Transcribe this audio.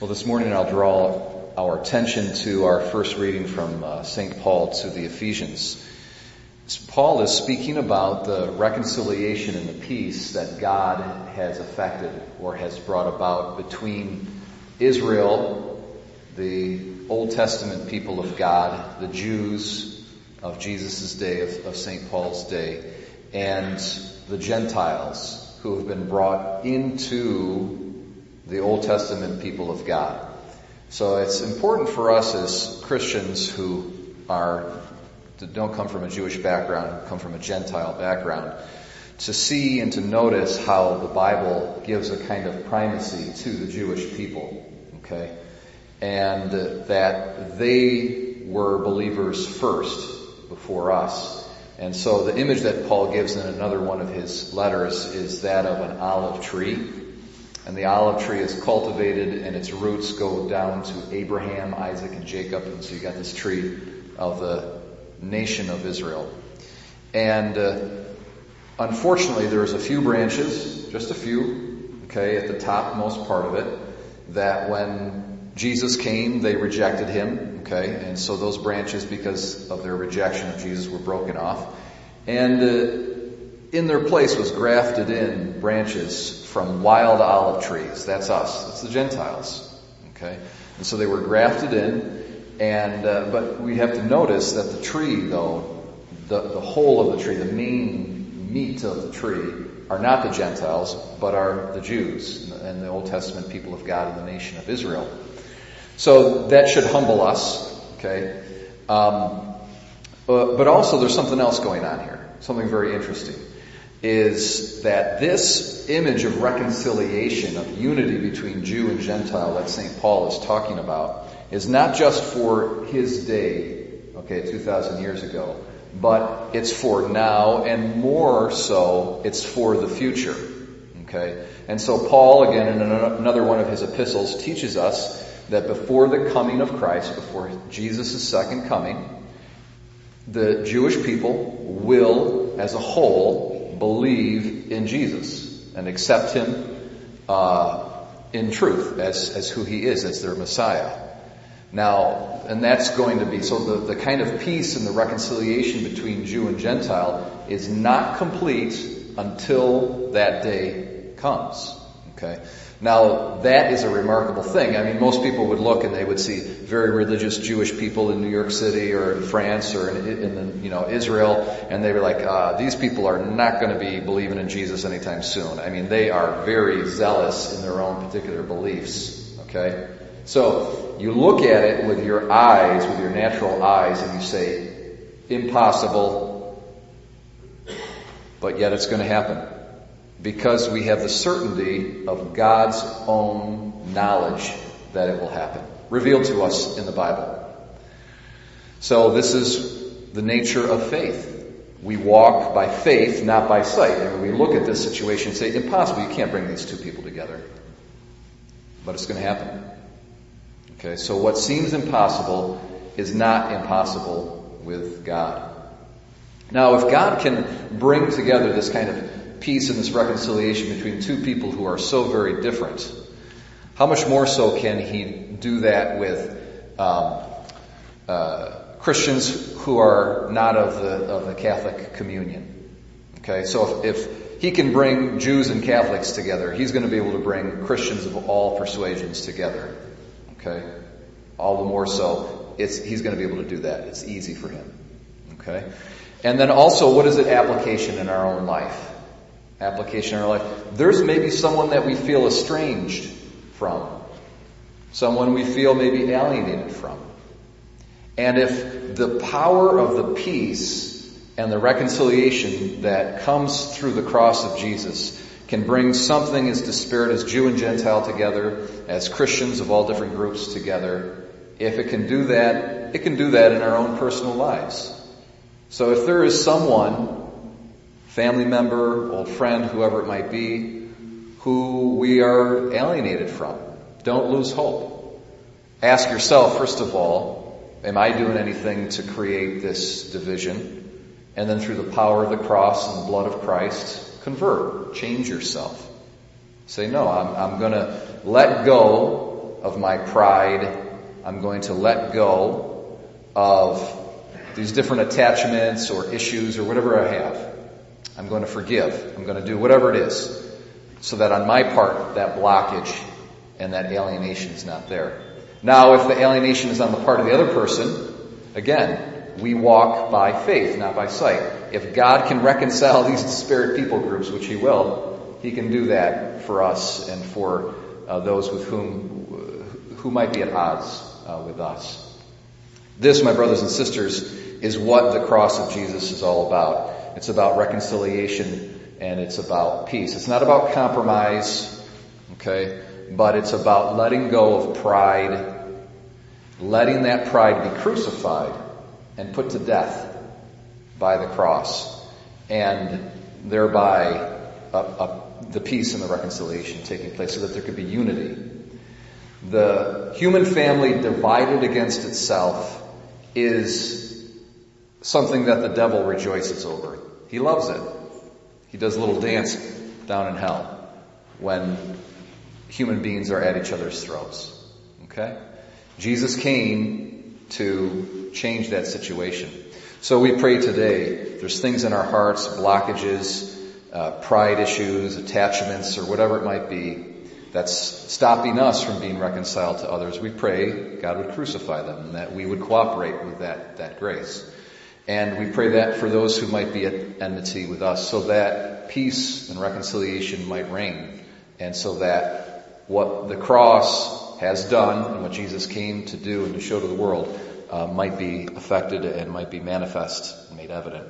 Well, this morning I'll draw our attention to our first reading from uh, St. Paul to the Ephesians. Paul is speaking about the reconciliation and the peace that God has effected or has brought about between Israel, the Old Testament people of God, the Jews of Jesus' day, of, of St. Paul's day, and the Gentiles who have been brought into the Old Testament people of God. So it's important for us as Christians who are don't come from a Jewish background, come from a Gentile background, to see and to notice how the Bible gives a kind of primacy to the Jewish people. Okay? And that they were believers first before us. And so the image that Paul gives in another one of his letters is that of an olive tree and the olive tree is cultivated and its roots go down to Abraham, Isaac, and Jacob. And so you got this tree of the nation of Israel. And uh, unfortunately, there's a few branches, just a few, okay, at the top most part of it, that when Jesus came, they rejected him, okay, and so those branches, because of their rejection of Jesus, were broken off. And uh, in their place was grafted in branches from wild olive trees. That's us. That's the Gentiles. Okay? And so they were grafted in, and, uh, but we have to notice that the tree, though, the, the whole of the tree, the main meat of the tree, are not the Gentiles, but are the Jews and the Old Testament people of God and the nation of Israel. So that should humble us, okay? Um, uh, but also there's something else going on here, something very interesting is that this image of reconciliation, of unity between Jew and Gentile that St. Paul is talking about, is not just for his day, okay, 2,000 years ago, but it's for now and more so, it's for the future. Okay? And so Paul, again, in another one of his epistles, teaches us that before the coming of Christ, before Jesus' second coming, the Jewish people will, as a whole, believe in Jesus and accept Him uh, in truth as, as who He is, as their Messiah. Now, and that's going to be, so the, the kind of peace and the reconciliation between Jew and Gentile is not complete until that day comes. Okay? Now, that is a remarkable thing. I mean, most people would look and they would see very religious Jewish people in New York City or in France or in, in you know, Israel, and they were like, uh, these people are not going to be believing in Jesus anytime soon. I mean, they are very zealous in their own particular beliefs. Okay? So, you look at it with your eyes, with your natural eyes, and you say, impossible, but yet it's going to happen because we have the certainty of God's own knowledge that it will happen, revealed to us in the Bible. So this is the nature of faith. We walk by faith, not by sight. And we look at this situation and say, impossible, you can't bring these two people together. But it's going to happen. Okay, so what seems impossible is not impossible with God. Now, if God can bring together this kind of peace and this reconciliation between two people who are so very different, how much more so can he do that with um, uh, Christians who are not of the of the Catholic communion? Okay, so if, if he can bring Jews and Catholics together, he's going to be able to bring Christians of all persuasions together. Okay, all the more so, it's he's going to be able to do that. It's easy for him. Okay, and then also, what is it application in our own life? Application in our life. There's maybe someone that we feel estranged from. Someone we feel maybe alienated from. And if the power of the peace and the reconciliation that comes through the cross of Jesus can bring something as disparate as Jew and Gentile together, as Christians of all different groups together, if it can do that, it can do that in our own personal lives. So if there is someone family member, old friend, whoever it might be, who we are alienated from. Don't lose hope. Ask yourself, first of all, am I doing anything to create this division? And then through the power of the cross and the blood of Christ, convert, change yourself. Say, no, I'm, I'm gonna let go of my pride. I'm going to let go of these different attachments or issues or whatever I have. I'm going to forgive. I'm going to do whatever it is so that on my part, that blockage and that alienation is not there. Now, if the alienation is on the part of the other person, again, we walk by faith, not by sight. If God can reconcile these disparate people groups, which He will, He can do that for us and for uh, those with whom who might be at odds uh, with us. This, my brothers and sisters, is what the cross of Jesus is all about. It's about reconciliation and it's about peace. It's not about compromise, okay, but it's about letting go of pride, letting that pride be crucified and put to death by the cross, and thereby uh, uh, the peace and the reconciliation taking place so that there could be unity. The human family divided against itself is something that the devil rejoices over. He loves it. He does a little dance down in hell when human beings are at each other's throats. Okay? Jesus came to change that situation. So we pray today, there's things in our hearts, blockages, uh, pride issues, attachments, or whatever it might be, that's stopping us from being reconciled to others. We pray God would crucify them and that we would cooperate with that, that grace. And we pray that for those who might be at enmity with us so that peace and reconciliation might reign and so that what the cross has done and what Jesus came to do and to show to the world uh, might be affected and might be manifest and made evident.